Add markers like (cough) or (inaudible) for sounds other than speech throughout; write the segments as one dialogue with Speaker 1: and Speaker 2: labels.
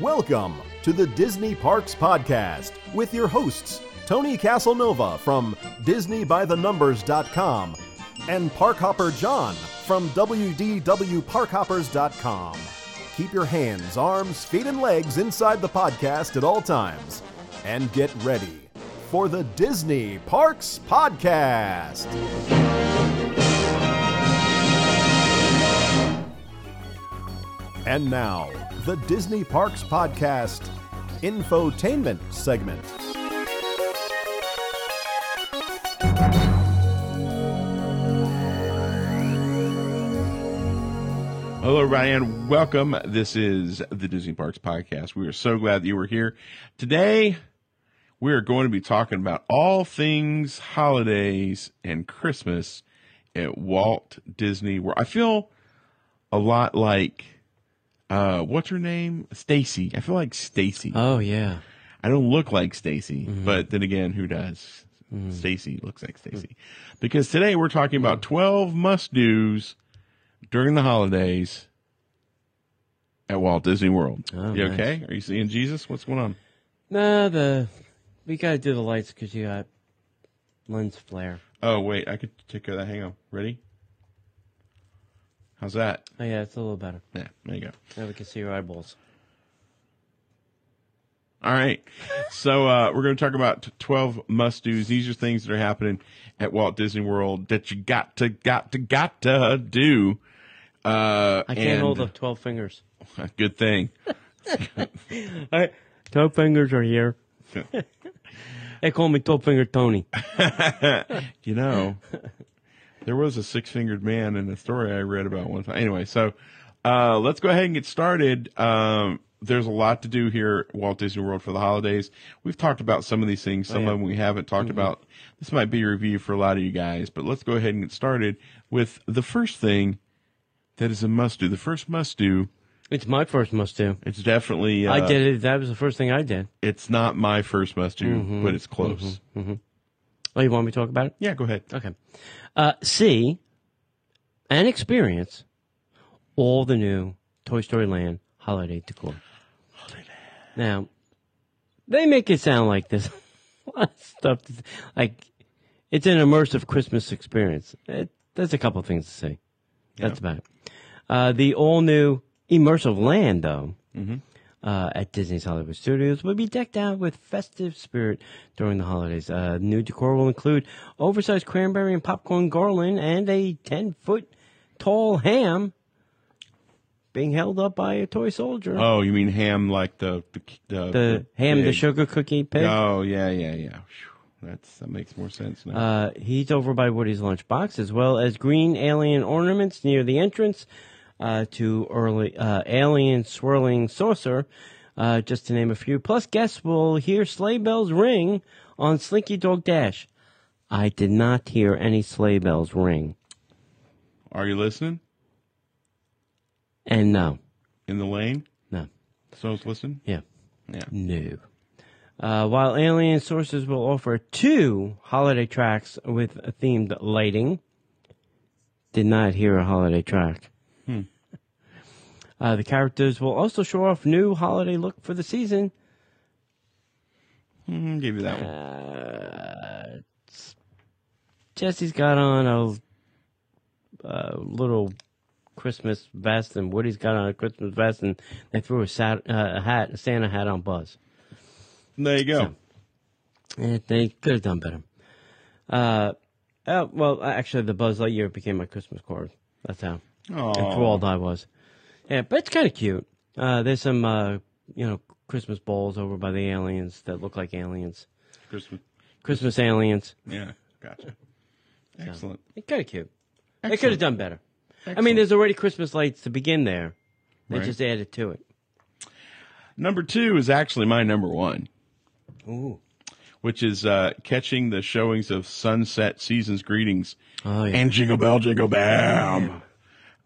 Speaker 1: Welcome to the Disney Parks Podcast with your hosts, Tony Casanova from DisneyByTheNumbers.com and Parkhopper John from WDWParkhoppers.com. Keep your hands, arms, feet, and legs inside the podcast at all times. And get ready for the Disney Parks Podcast. And now, the Disney Parks Podcast infotainment segment.
Speaker 2: Hello, Ryan. Welcome. This is the Disney Parks Podcast. We are so glad that you were here. Today, we are going to be talking about all things holidays and Christmas at Walt Disney World. I feel a lot like, uh, what's her name? Stacy. I feel like Stacy.
Speaker 3: Oh yeah.
Speaker 2: I don't look like Stacy, but then again, who does? Stacy looks like Stacy. Because today we're talking about 12 must do's during the holidays at Walt Disney World.
Speaker 3: Oh,
Speaker 2: you
Speaker 3: nice.
Speaker 2: okay? Are you seeing Jesus? What's going on?
Speaker 3: Nah, the we gotta do the lights because you got lens flare.
Speaker 2: Oh, wait, I could take care of that. Hang on. Ready? How's that?
Speaker 3: Oh yeah, it's a little better.
Speaker 2: Yeah, there you go.
Speaker 3: Now we can see your eyeballs.
Speaker 2: All right. So uh, we're going to talk about 12 must do's. These are things that are happening at Walt Disney World that you got to, got to, got to do. Uh,
Speaker 3: I can't
Speaker 2: and-
Speaker 3: hold up twelve fingers. (laughs)
Speaker 2: Good thing. (laughs)
Speaker 3: I, twelve fingers are here. (laughs) they call me twelve finger Tony.
Speaker 2: You know, there was a six fingered man in a story I read about one time. Anyway, so uh, let's go ahead and get started. Um, there's a lot to do here at Walt Disney World for the holidays. We've talked about some of these things, some
Speaker 3: yeah.
Speaker 2: of them we haven't talked about. This might be a review for a lot of you guys, but let's go ahead and get started with the first thing that is a must do. The first must do.
Speaker 3: It's my first must do.
Speaker 2: It's definitely. Uh,
Speaker 3: I did it. That was the first thing I did.
Speaker 2: It's not my first must do, but it's close.
Speaker 3: Oh, you want me to talk about it?
Speaker 2: Yeah, go ahead.
Speaker 3: Okay. Uh, see and experience all the new Toy Story Land holiday decor. Holiday. Now, they make it sound like this. (laughs) a lot of stuff. To, like, it's an immersive Christmas experience. It, there's a couple things to say. That's about it. Uh, the all new immersive land, though, uh, at Disney's Hollywood Studios will be decked out with festive spirit during the holidays. Uh, new decor will include oversized cranberry and popcorn garland and a 10 foot tall ham being held up by a toy soldier.
Speaker 2: Oh, you mean ham like the the, the,
Speaker 3: the ham, the sugar cookie pig.
Speaker 2: Oh yeah, yeah, yeah. That's that makes more sense now.
Speaker 3: Uh, he's over by Woody's lunchbox, as well as green alien ornaments near the entrance uh, to early uh, alien swirling saucer, uh, just to name a few. Plus, guests will hear sleigh bells ring on Slinky Dog Dash. I did not hear any sleigh bells ring,
Speaker 2: Are you listening
Speaker 3: and no,
Speaker 2: in the lane?
Speaker 3: no,
Speaker 2: So it's listening?
Speaker 3: yeah,
Speaker 2: Yeah.
Speaker 3: no. Uh, while Alien Saucers will offer two holiday tracks with themed lighting, did not hear a holiday track. Uh, the characters will also show off new holiday look for the season.
Speaker 2: Mm, give you that one.
Speaker 3: Uh, Jesse's got on a, a little Christmas vest, and Woody's got on a Christmas vest, and they threw a, sat, uh, a hat, a Santa hat on Buzz.
Speaker 2: There you go.
Speaker 3: Eh, they could have done better. Uh, oh, well, actually, the Buzz Lightyear became my Christmas card. That's how
Speaker 2: Oh,
Speaker 3: enthralled I was. Yeah, but it's kind of cute. Uh, there's some, uh, you know, Christmas balls over by the aliens that look like aliens.
Speaker 2: Christmas.
Speaker 3: Christmas aliens.
Speaker 2: Yeah, gotcha. Excellent.
Speaker 3: It's kind of cute. They could have done better. I mean, there's already Christmas lights to begin there. They
Speaker 2: Right.
Speaker 3: just added to it.
Speaker 2: Number two is actually my number one,
Speaker 3: Ooh.
Speaker 2: which is uh, catching the showings of Sunset Seasons Greetings
Speaker 3: Oh, yeah.
Speaker 2: and Jingle Bell Jingle Bam.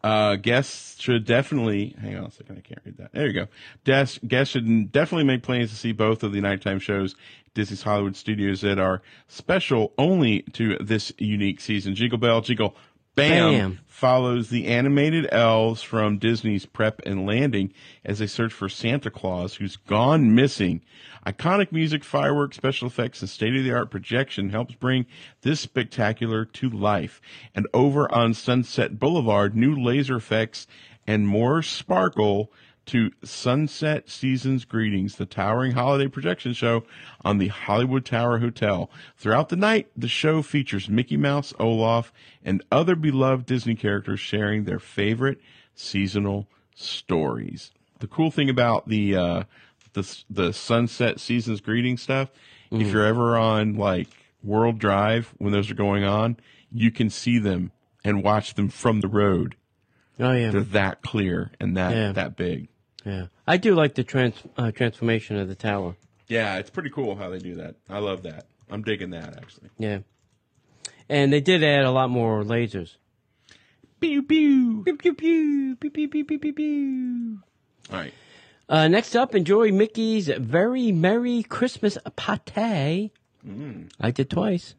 Speaker 2: Uh, guests should definitely hang on a second. I can't read that. There you go. Des, guests should definitely make plans to see both of the nighttime shows Disney's Hollywood Studios that are special only to this unique season. Jingle Bell, Jingle Bam,
Speaker 3: Bam.
Speaker 2: follows the animated elves from Disney's Prep and Landing as they search for Santa Claus who's gone missing. Iconic music, fireworks, special effects, and state-of-the-art projection helps bring this spectacular to life. And over on Sunset Boulevard, new laser effects and more sparkle to Sunset Seasons Greetings, the towering holiday projection show on the Hollywood Tower Hotel. Throughout the night, the show features Mickey Mouse, Olaf, and other beloved Disney characters sharing their favorite seasonal stories. The cool thing about the uh, the the Sunset Seasons Greetings stuff, if you're ever on like World Drive when those are going on, you can see them and watch them from the road.
Speaker 3: Oh yeah,
Speaker 2: They're that clear and that
Speaker 3: Yeah.
Speaker 2: that big.
Speaker 3: Yeah. I do like the trans uh, transformation of the tower.
Speaker 2: Yeah, it's pretty cool how they do that. I love that. I'm digging that actually.
Speaker 3: Yeah, and they did add a lot more lasers.
Speaker 2: Pew pew.
Speaker 3: Pew pew pew pew pew pew pew pew pew.
Speaker 2: All right.
Speaker 3: Uh, next up, enjoy Mickey's Very Merry Christmas Party. I did twice.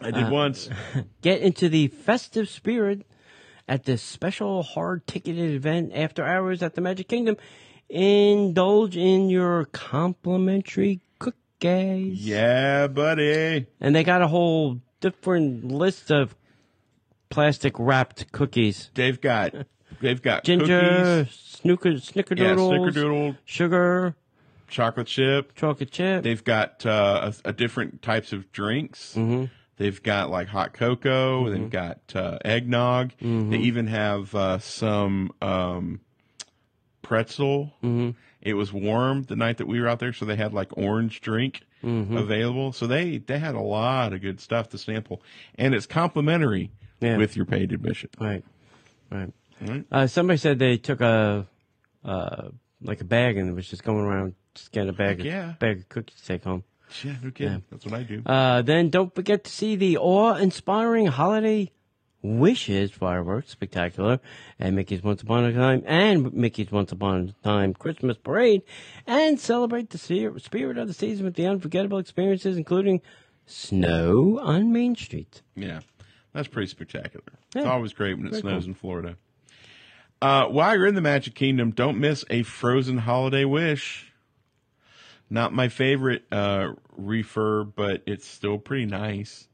Speaker 2: I did once. (laughs)
Speaker 3: Get into the festive spirit at this special hard ticketed event after hours at the Magic Kingdom. Indulge in your complimentary cookies.
Speaker 2: Yeah, buddy.
Speaker 3: And they got a whole different list of plastic wrapped cookies.
Speaker 2: They've got they've got (laughs)
Speaker 3: Ginger,
Speaker 2: cookies,
Speaker 3: snooker,
Speaker 2: yeah, snickerdoodle,
Speaker 3: sugar,
Speaker 2: chocolate chip.
Speaker 3: chocolate chip.
Speaker 2: They've got uh, a, a different types of drinks.
Speaker 3: Mm-hmm.
Speaker 2: They've got like hot cocoa. They've got uh, eggnog.
Speaker 3: Mm-hmm.
Speaker 2: They even have uh, some um, pretzel.
Speaker 3: Mm-hmm.
Speaker 2: It was warm the night that we were out there, so they had like orange drink
Speaker 3: Mm-hmm.
Speaker 2: available. So they they had a lot of good stuff to sample, and it's complimentary
Speaker 3: Yeah.
Speaker 2: with your paid admission.
Speaker 3: Right, right.
Speaker 2: Right.
Speaker 3: Uh, somebody said they took a uh, like a bag and was just going around just getting a bag,
Speaker 2: Heck yeah.
Speaker 3: bag of cookies to take home.
Speaker 2: Yeah, no kidding. That's what I do.
Speaker 3: Uh, then don't forget to see the awe-inspiring holiday wishes fireworks spectacular at Mickey's Once Upon a Time and Mickey's Once Upon a Time Christmas Parade, and celebrate the spirit of the season with the unforgettable experiences, including snow on Main Street.
Speaker 2: Yeah, that's pretty spectacular. It's always great when it
Speaker 3: Very
Speaker 2: snows
Speaker 3: cool.
Speaker 2: in Florida. Uh, while you're in the Magic Kingdom, don't miss a frozen holiday wish. Not my favorite uh, refurb, but it's still pretty nice.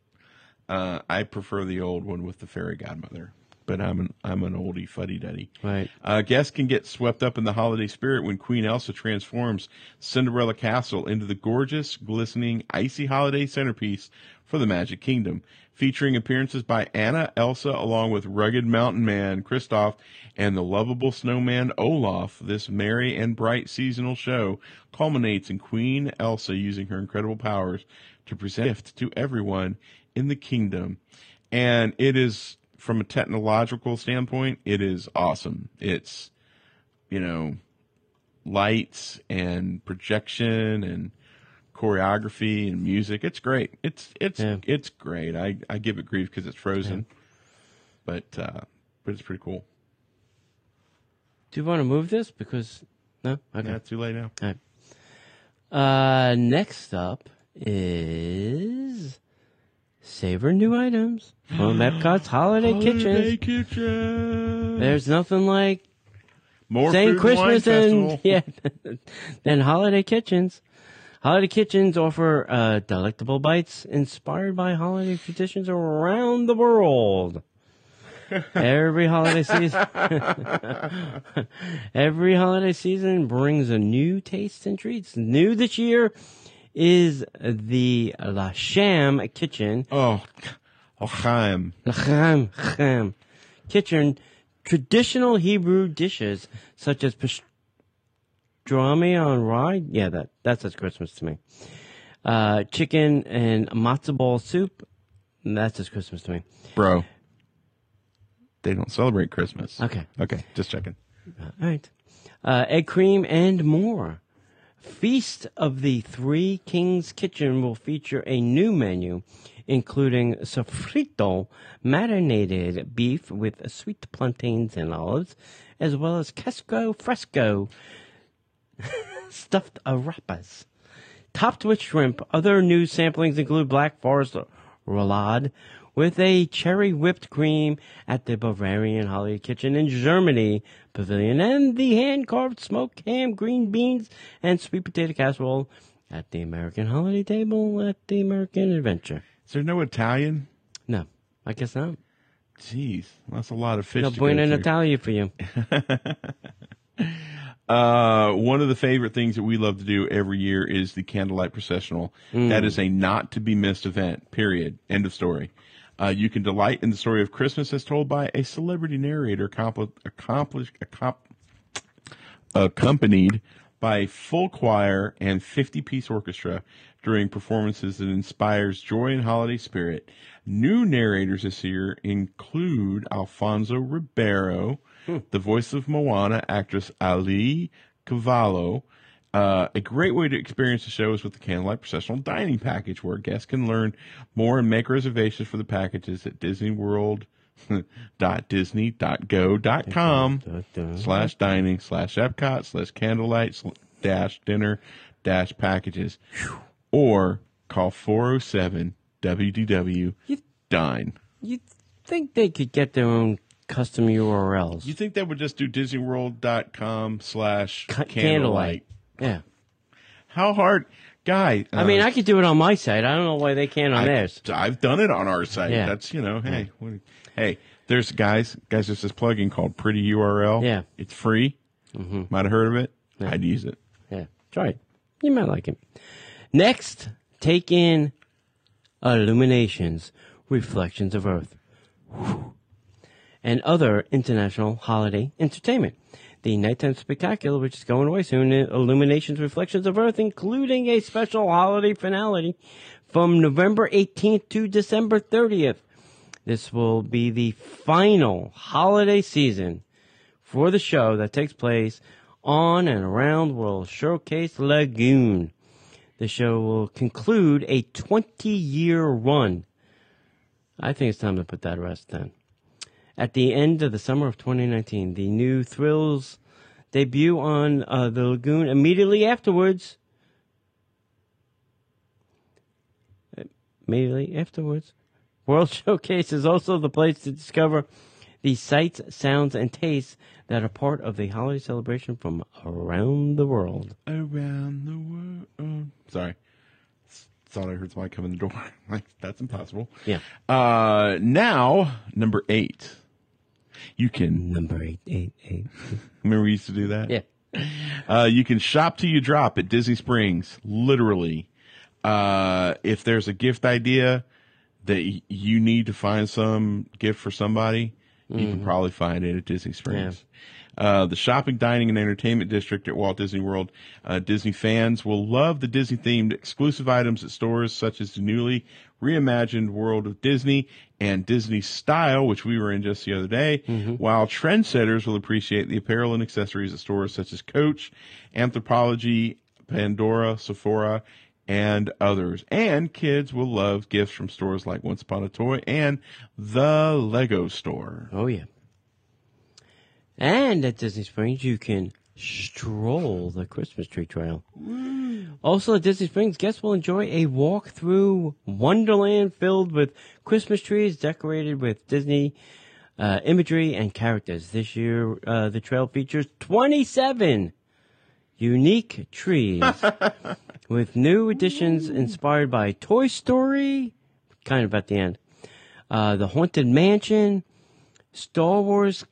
Speaker 2: Uh, I prefer the old one with the fairy godmother, but I'm an I'm an oldie fuddy duddy.
Speaker 3: Right.
Speaker 2: Uh, guests can get swept up in the holiday spirit when Queen Elsa transforms Cinderella Castle into the gorgeous, glistening, icy holiday centerpiece for the Magic Kingdom. Featuring appearances by Anna, Elsa, along with rugged mountain man Kristoff and the lovable snowman Olaf, this merry and bright seasonal show culminates in Queen Elsa using her incredible powers to present a gift to everyone in the kingdom. And it is from a technological standpoint, it is awesome. It's, you know, lights and projection and choreography and music. It's great. It's it's
Speaker 3: Yeah.
Speaker 2: it's great. I I give it grief because it's frozen, but uh, but it's pretty cool.
Speaker 3: Do you want to move this? Because no, okay.
Speaker 2: Yeah, too late now.
Speaker 3: All right. Uh, next up is savor new items from Epcot's Holiday,
Speaker 2: Holiday
Speaker 3: Kitchens.
Speaker 2: Kitchen.
Speaker 3: There's nothing like
Speaker 2: more
Speaker 3: saying
Speaker 2: food
Speaker 3: Christmas and (laughs) yeah, than Holiday Kitchens. Holiday Kitchens offer uh, delectable bites inspired by holiday traditions around the world. (laughs) Every holiday season, (laughs) every holiday season brings a new taste and treats. New this year is the La Sham Kitchen
Speaker 2: Oh, oh, Chaim.
Speaker 3: L'chaim, chaim. Kitchen, traditional Hebrew dishes such as pastrami on rye. Yeah, that that says Christmas to me. Uh, chicken and matzo ball soup. That says Christmas to me.
Speaker 2: bro. They don't celebrate Christmas.
Speaker 3: Okay,
Speaker 2: Okay, just checking.
Speaker 3: all right. Uh, egg cream and more. Feast of the Three Kings Kitchen will feature a new menu, including sofrito, marinated beef with sweet plantains and olives, as well as casco fresco, (laughs) stuffed arepas. Topped with shrimp, other new samplings include black forest roulade, with a cherry whipped cream at the Bavarian Holiday Kitchen in Germany pavilion and the hand carved smoked ham, green beans, and sweet potato casserole at the American Holiday Table at the American Adventure.
Speaker 2: Is there no Italian?
Speaker 3: No, I guess not.
Speaker 2: Jeez, that's a lot of fish.
Speaker 3: No
Speaker 2: go
Speaker 3: buena. Natalia for you. (laughs)
Speaker 2: Uh, one of the favorite things that we love to do every year is the candlelight processional. That is a not to be missed event. Period. End of story. Uh, you can delight in the story of Christmas as told by a celebrity narrator, accompli- accomplished, accom- accompanied by a full choir and 50 piece orchestra during performances that inspires joy and holiday spirit. New narrators this year include Alfonso Ribeiro, the voice of Moana, actress Auli'i Cravalho. Uh, a great way to experience the show is with the Candlelight Processional Dining Package, where guests can learn more and make reservations for the packages at Disney World. disney.go.com slash dining slash Epcot slash candlelight dash dinner dash packages or call 407 WDW dine.
Speaker 3: You'd think they could get their own custom URLs.
Speaker 2: You think they would just do disneyworld.com slash
Speaker 3: Ca-
Speaker 2: candlelight?
Speaker 3: Yeah.
Speaker 2: How hard, guy?
Speaker 3: I mean, I could do it on my site. I don't know why they can't on
Speaker 2: I,
Speaker 3: theirs.
Speaker 2: I've done it on our site.
Speaker 3: Yeah.
Speaker 2: That's you know, hey, what, hey, there's guys, guys. There's this plugin called Pretty URL.
Speaker 3: Yeah.
Speaker 2: it's free. Mm-hmm. Might have heard of it. I'd use it.
Speaker 3: Yeah. Try it. You might like it. Next, take in Illuminations, Reflections of Earth, Whew. and other international holiday entertainment. The nighttime spectacular, which is going away soon, Illuminations, Reflections of Earth, including a special holiday finale from November 18th to December 30th. This will be the final holiday season for the show that takes place on and around World Showcase Lagoon. The show will conclude a 20 year run. I think it's time to put that rest then. At the end of the summer of 2019, the new Thrills debut on uh, the lagoon immediately afterwards. Immediately afterwards. World (laughs) Showcase is also the place to discover the sights, sounds, and tastes that are part of the holiday celebration from around the world.
Speaker 2: Around the world. Sorry. Thought I heard somebody come in the door. (laughs) like, that's impossible.
Speaker 3: Yeah.
Speaker 2: Uh, now, number eight. You can,
Speaker 3: Number eight, eight, eight.
Speaker 2: remember we used to do that?
Speaker 3: Yeah.
Speaker 2: Uh, you can shop till you drop at Disney Springs, literally. Uh, if there's a gift idea that you need to find some gift for somebody, you can probably find it at Disney Springs. Uh, the shopping, dining, and entertainment district at Walt Disney World. Uh, Disney fans will love the Disney themed exclusive items at stores such as the newly reimagined World of Disney and Disney Style, which we were in just the other day, while trendsetters will appreciate the apparel and accessories at stores such as Coach, Anthropologie, Pandora, Sephora, and others. And kids will love gifts from stores like Once Upon a Toy and the Lego Store.
Speaker 3: Oh, yeah. And at Disney Springs, you can stroll the Christmas tree trail. Also, at Disney Springs, guests will enjoy a walk through Wonderland filled with Christmas trees decorated with Disney uh, imagery and characters. This year, uh, the trail features 27 unique trees (laughs) with new additions inspired by Toy Story, kind of at the end, uh, the Haunted Mansion, Star Wars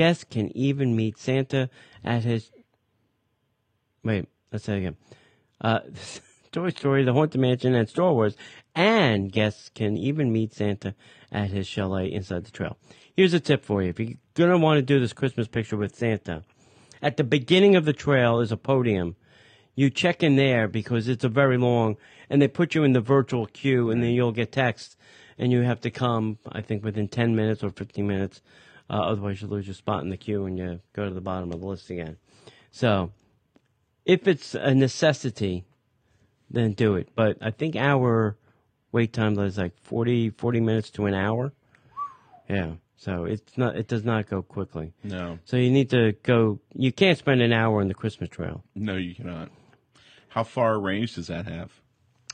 Speaker 3: guests can even meet Santa at his. Wait, let's say again. Uh, (laughs) Toy Story, The Haunted Mansion, and Star Wars, and guests can even meet Santa at his chalet inside the trail. Here's a tip for you: if you're gonna want to do this Christmas picture with Santa, at the beginning of the trail is a podium. You check in there because it's a very long, and they put you in the virtual queue, and then you'll get text, and you have to come. I think within 10 minutes or 15 minutes. Uh, otherwise, you lose your spot in the queue and you go to the bottom of the list again. So, if it's a necessity, then do it. But I think our wait time is like 40, 40 minutes to an hour. Yeah. So it's not. It does not go quickly.
Speaker 2: No,
Speaker 3: So you need to go. You can't spend an hour on the Christmas trail.
Speaker 2: no, you cannot. How far range does that have?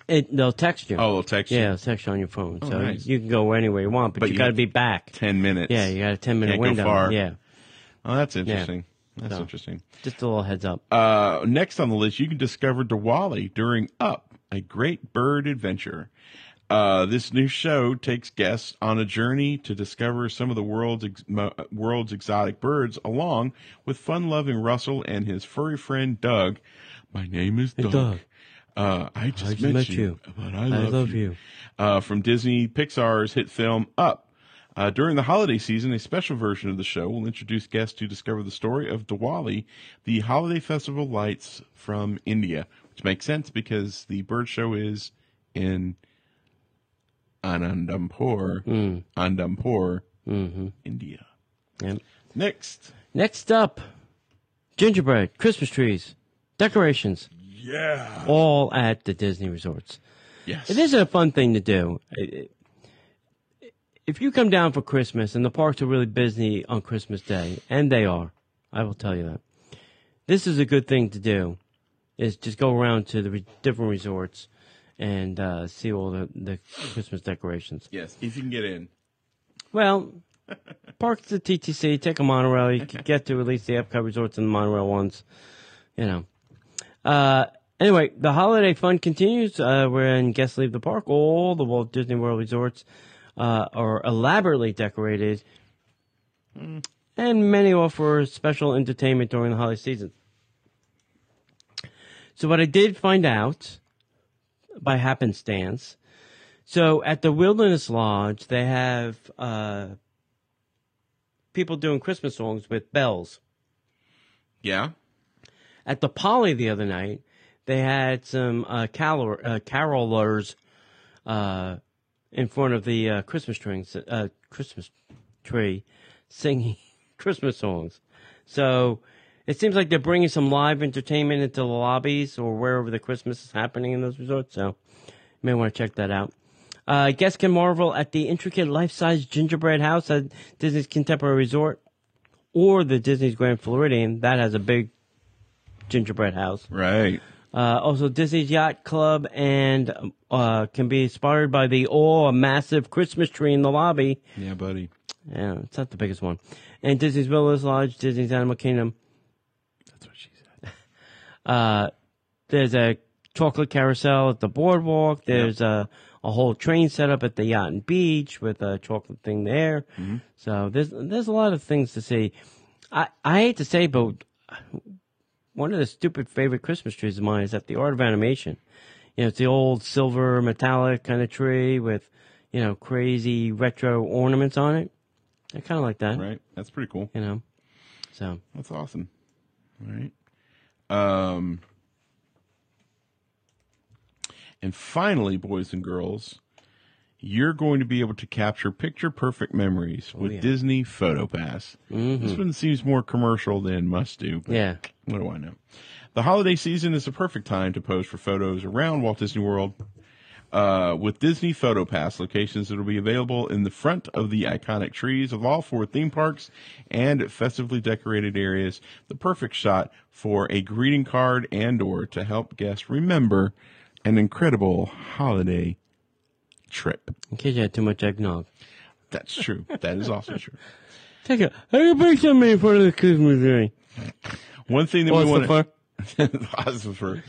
Speaker 3: It, they'll text you.
Speaker 2: Oh, they'll text you.
Speaker 3: yeah, they'll text you on your phone, so
Speaker 2: nice.
Speaker 3: you can go anywhere you want, but,
Speaker 2: But
Speaker 3: you,
Speaker 2: you
Speaker 3: got to be back.
Speaker 2: Ten minutes.
Speaker 3: Yeah, you got a ten minute
Speaker 2: Can't go
Speaker 3: window.
Speaker 2: far.
Speaker 3: Yeah,
Speaker 2: Oh, that's interesting. That's
Speaker 3: So.
Speaker 2: interesting.
Speaker 3: just a little heads up.
Speaker 2: Uh, next on the list, you can discover Diwali during Up, a great bird adventure. Uh, this new show takes guests on a journey to discover some of the world's ex- world's exotic birds, along with fun-loving Russell and his furry friend Doug. My name is Doug.
Speaker 3: Doug.
Speaker 2: Uh, I just,
Speaker 3: just
Speaker 2: met,
Speaker 3: met
Speaker 2: you,
Speaker 3: you.
Speaker 2: but I
Speaker 3: I
Speaker 2: love,
Speaker 3: love
Speaker 2: you.
Speaker 3: you.
Speaker 2: Uh, from Disney Pixar's hit film Up. Uh, during the holiday season, a special version of the show will introduce guests to discover the story of Diwali, the holiday festival lights from India, which makes sense because the bird show is in Anandapur, Anandapur, India.
Speaker 3: Yep.
Speaker 2: Next,
Speaker 3: Next up, gingerbread, Christmas trees, decorations,
Speaker 2: yeah,
Speaker 3: all at the Disney resorts.
Speaker 2: yes,
Speaker 3: It is a fun thing to do. If you come down for Christmas and the parks are really busy on Christmas Day, and they are, I will tell you that. This is a good thing to do. Is just go around to the re- different resorts and uh, see all the, the Christmas decorations.
Speaker 2: yes. If you can get in,
Speaker 3: Well, (laughs) parks at TTC, take a monorail. You can get to at least the Epcot resorts and the monorail ones. You know. Uh, anyway, the holiday fun continues uh, when guests leave the park. All the Walt Disney World resorts uh, are elaborately decorated, and many offer special entertainment during the holiday season. So, what I did find out by happenstance so at the Wilderness Lodge, they have uh, people doing Christmas songs with bells.
Speaker 2: yeah,
Speaker 3: At the Poly the other night, they had some uh, uh, carolers uh, in front of the uh, Christmas trees, uh, Christmas tree, singing (laughs) Christmas songs. So it seems like they're bringing some live entertainment into the lobbies or wherever the Christmas is happening in those resorts. So you may want to check that out. Uh, guests can marvel at the intricate life-size gingerbread house at Disney's Contemporary Resort or the Disney's Grand Floridian. That has a big gingerbread house.
Speaker 2: right.
Speaker 3: Uh, also, Disney's Yacht Club and uh, can be inspired by the oh, a massive Christmas tree in the lobby.
Speaker 2: Yeah, buddy.
Speaker 3: Yeah, it's not the biggest one. And Disney's Wilderness Lodge, Disney's Animal Kingdom.
Speaker 2: That's what she said. (laughs)
Speaker 3: Uh, there's a chocolate carousel at the boardwalk. There's a, a whole train set up at the Yacht and Beach with a chocolate thing there. So there's there's a lot of things to see. I, I hate to say, but one of the stupid favorite Christmas trees of mine is at the Art of Animation. You know, it's the old silver metallic kind of tree with, you know, crazy retro ornaments on it. I kind of like that.
Speaker 2: Right. That's pretty cool.
Speaker 3: You know, so
Speaker 2: That's awesome. All right. Um, and finally, boys and girls, you're going to be able to capture picture perfect memories with
Speaker 3: yeah.
Speaker 2: Disney PhotoPass. This one seems more commercial than must do. But
Speaker 3: yeah.
Speaker 2: What do I know? The holiday season is the perfect time to pose for photos around Walt Disney World. Uh, with Disney PhotoPass locations that will be available in the front of the iconic trees of all four theme parks and festively decorated areas, the perfect shot for a greeting card and or to help guests remember an incredible holiday trip.
Speaker 3: In case you had too much eggnog.
Speaker 2: That's true. that is also true.
Speaker 3: Take a, take a picture of me in front of the Christmas tree.
Speaker 2: One thing that
Speaker 3: What's
Speaker 2: we want
Speaker 3: fun?
Speaker 2: Philosopher.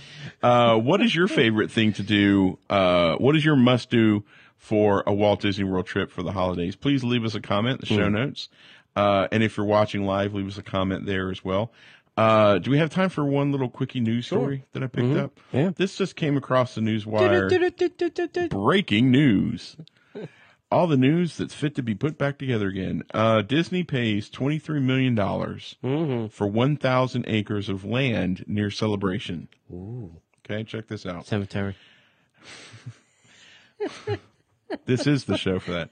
Speaker 2: Uh, what is your favorite thing to do? Uh, what is your must do for a Walt Disney World trip for the holidays? Please leave us a comment in the show notes. Uh, and if you're watching live, leave us a comment there as well. Uh, do we have time for one little quickie news story that I picked up?
Speaker 3: Yeah.
Speaker 2: This just came across the news wire. Breaking news. All the news that's fit to be put back together again. Uh, Disney pays $23 million
Speaker 3: Mm-hmm.
Speaker 2: for 1,000 acres of land near Celebration. Okay, check this out.
Speaker 3: Cemetery. (laughs)
Speaker 2: This is the show for that.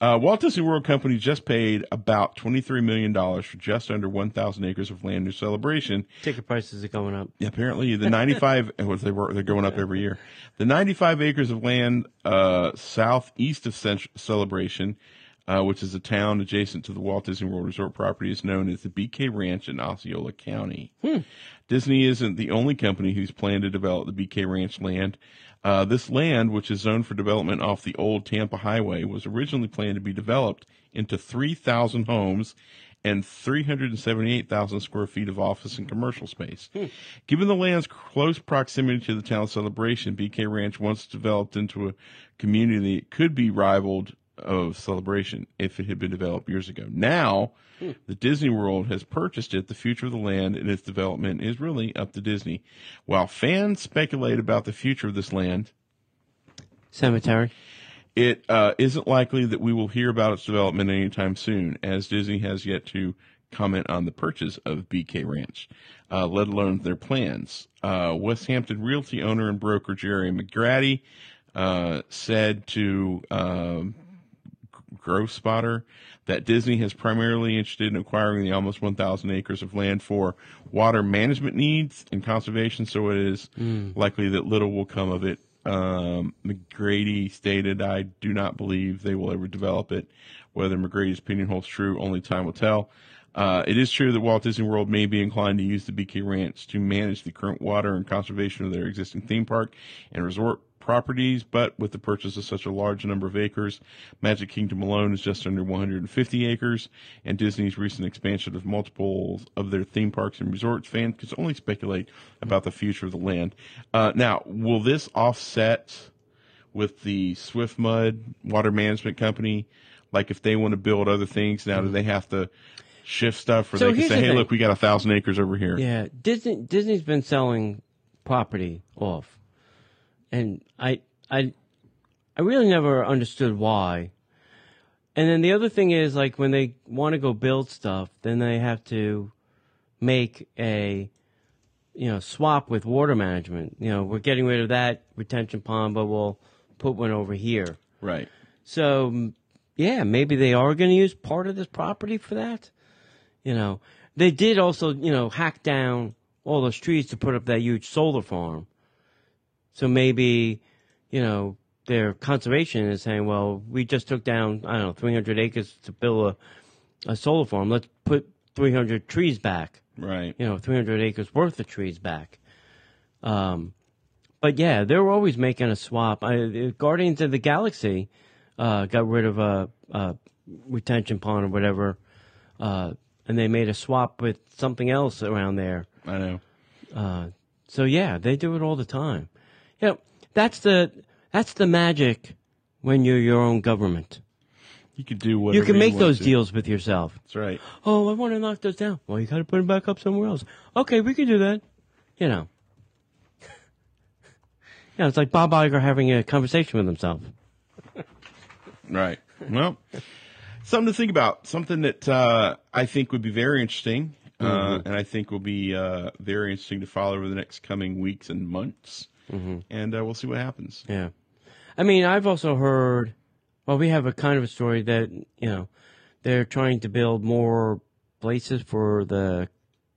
Speaker 2: Uh, Walt Disney World Company just paid about $23 million for just under 1,000 acres of land near Celebration.
Speaker 3: Ticket prices are going up.
Speaker 2: Apparently, the 95, (laughs) well, they were, they're going up every year. The 95 acres of land uh, southeast of Celebration uh, which is a town adjacent to the Walt Disney World Resort property, is known as the BK Ranch in Osceola County. Disney isn't the only company who's planned to develop the BK Ranch land. Uh, this land, which is zoned for development off the old Tampa Highway, was originally planned to be developed into 3,000 homes and 378,000 square feet of office and commercial space. Given the land's close proximity to the town celebration, BK Ranch once developed into a community that could be rivaled of celebration if it had been developed years ago. Now, the Disney World has purchased it. The future of the land and its development is really up to Disney. While fans speculate about the future of this land,
Speaker 3: Cemetery.
Speaker 2: it uh, isn't likely that we will hear about its development anytime soon, as Disney has yet to comment on the purchase of BK Ranch, uh, let alone their plans. Uh, West Hampton Realty owner and broker Jerry McGrady uh, said to um, Growth Spotter that Disney has primarily interested in acquiring the almost 1,000 acres of land for water management needs and conservation, so it is likely that little will come of it. Um, McGrady stated, I do not believe they will ever develop it. Whether McGrady's opinion holds true, only time will tell. Uh, it is true that Walt Disney World may be inclined to use the BK Ranch to manage the current water and conservation of their existing theme park and resort properties, but with the purchase of such a large number of acres, Magic Kingdom alone is just under 150 acres, and Disney's recent expansion of multiples of their theme parks and resorts, fans can only speculate about the future of the land. Uh, now, will this offset with the Swift Mud Water Management Company? Like, if they want to build other things, now do they have to shift stuff, or
Speaker 3: So
Speaker 2: they can say, "Hey,
Speaker 3: thing.
Speaker 2: look, we got a thousand acres over here."
Speaker 3: Yeah, Disney Disney's been selling property off, and I I I really never understood why. And then the other thing is like when they want to go build stuff, then they have to make a you know swap with water management. You know, we're getting rid of that retention pond, but we'll put one over here.
Speaker 2: Right.
Speaker 3: So, yeah, maybe they are going to use part of this property for that. You know, they did also, you know, hack down all those trees to put up that huge solar farm. So maybe, you know, their conservation is saying, well, we just took down, I don't know, 300 acres to build a, a solar farm. Let's put 300 trees back
Speaker 2: Right.
Speaker 3: you know, 300 acres worth of trees back. Um, but yeah, they were always making a swap. I, Guardians of the Galaxy uh, got rid of a, a retention pond or whatever, uh, and they made a swap with something else around there.
Speaker 2: I know.
Speaker 3: Uh, so yeah, they do it all the time. You know, that's the that's the magic when you're your own government.
Speaker 2: You could do whatever
Speaker 3: You can make
Speaker 2: want
Speaker 3: those
Speaker 2: to.
Speaker 3: deals with yourself.
Speaker 2: That's right.
Speaker 3: Oh, I want to knock those down. Well, you got to put them back up somewhere else. Okay, we can do that. You know. (laughs) yeah, it's like Bob Iger having a conversation with himself. (laughs)
Speaker 2: Right. Well, something to think about. Something that uh, I think would be very interesting, uh, and I think will be uh, very interesting to follow over the next coming weeks and months. And uh, we'll see what happens.
Speaker 3: Yeah. I mean, I've also heard, well, we have a kind of a story that, you know, they're trying to build more places for the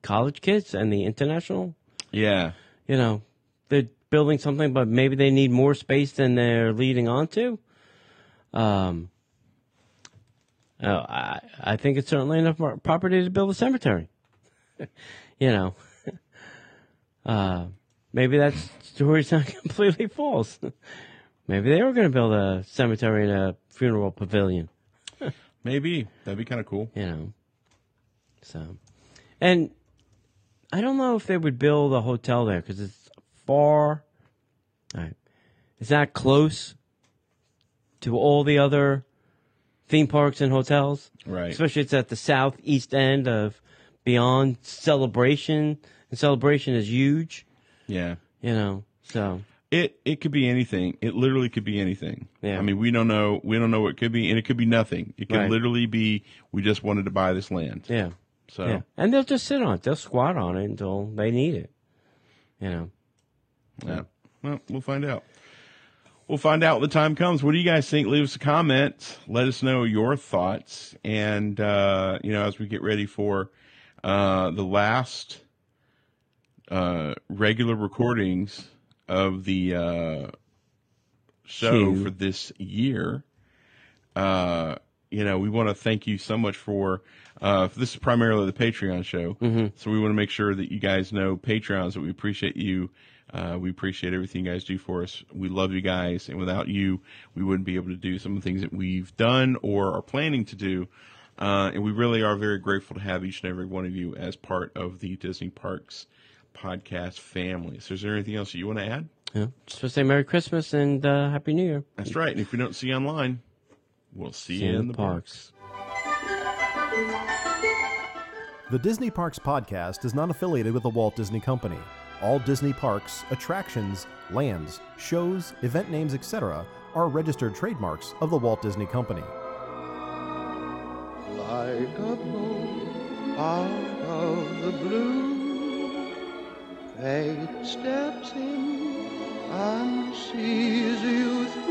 Speaker 3: college kids and the international.
Speaker 2: Yeah.
Speaker 3: You know, they're building something, but maybe they need more space than they're leading onto. Um, uh, I, I think it's certainly enough property to build a cemetery. (laughs) you know, (laughs) uh, maybe that story's (laughs) not completely false. maybe they were going to build a cemetery and a funeral pavilion.
Speaker 2: Maybe that'd be kind of cool.
Speaker 3: you know. So, and I don't know if they would build a hotel there because it's far. All right, it's not close to all the other theme parks and hotels.
Speaker 2: Right.
Speaker 3: Especially it's at the southeast end of Beyond Celebration, and Celebration is huge.
Speaker 2: Yeah.
Speaker 3: You know, so
Speaker 2: It it could be anything. It literally could be anything.
Speaker 3: Yeah.
Speaker 2: I mean, we don't know. We don't know what it could be, and it could be nothing. It could
Speaker 3: Right.
Speaker 2: literally be we just wanted to buy this land.
Speaker 3: yeah,
Speaker 2: So
Speaker 3: yeah, and they'll just sit on it. They'll squat on it until they need it. You know.
Speaker 2: Yeah. Well, we'll find out. We'll find out when the time comes. What do you guys think? Leave us a comment. Let us know your thoughts. And, uh, you know, as we get ready for uh, the last uh, regular recordings of the uh, show
Speaker 3: Shoot.
Speaker 2: for this year, uh, you know, we want to thank you so much for. Uh, this is primarily the Patreon show, so we want to make sure that you guys know Patreons that we appreciate you. Uh, we appreciate everything you guys do for us. We love you guys, and without you, we wouldn't be able to do some of the things that we've done or are planning to do. Uh, and we really are very grateful to have each and every one of you as part of the Disney Parks podcast family. So, is there anything else you want to add?
Speaker 3: Yeah. Just to say Merry Christmas and uh, Happy New Year.
Speaker 2: That's right. And if we don't see you online, we'll see, you in the parks.
Speaker 1: The Disney Parks podcast is not affiliated with the Walt Disney Company. All Disney parks, attractions, lands, shows, event names, etc., are registered trademarks of the Walt Disney Company.
Speaker 4: like a bolt out of the blue. Fate steps in and sees you through.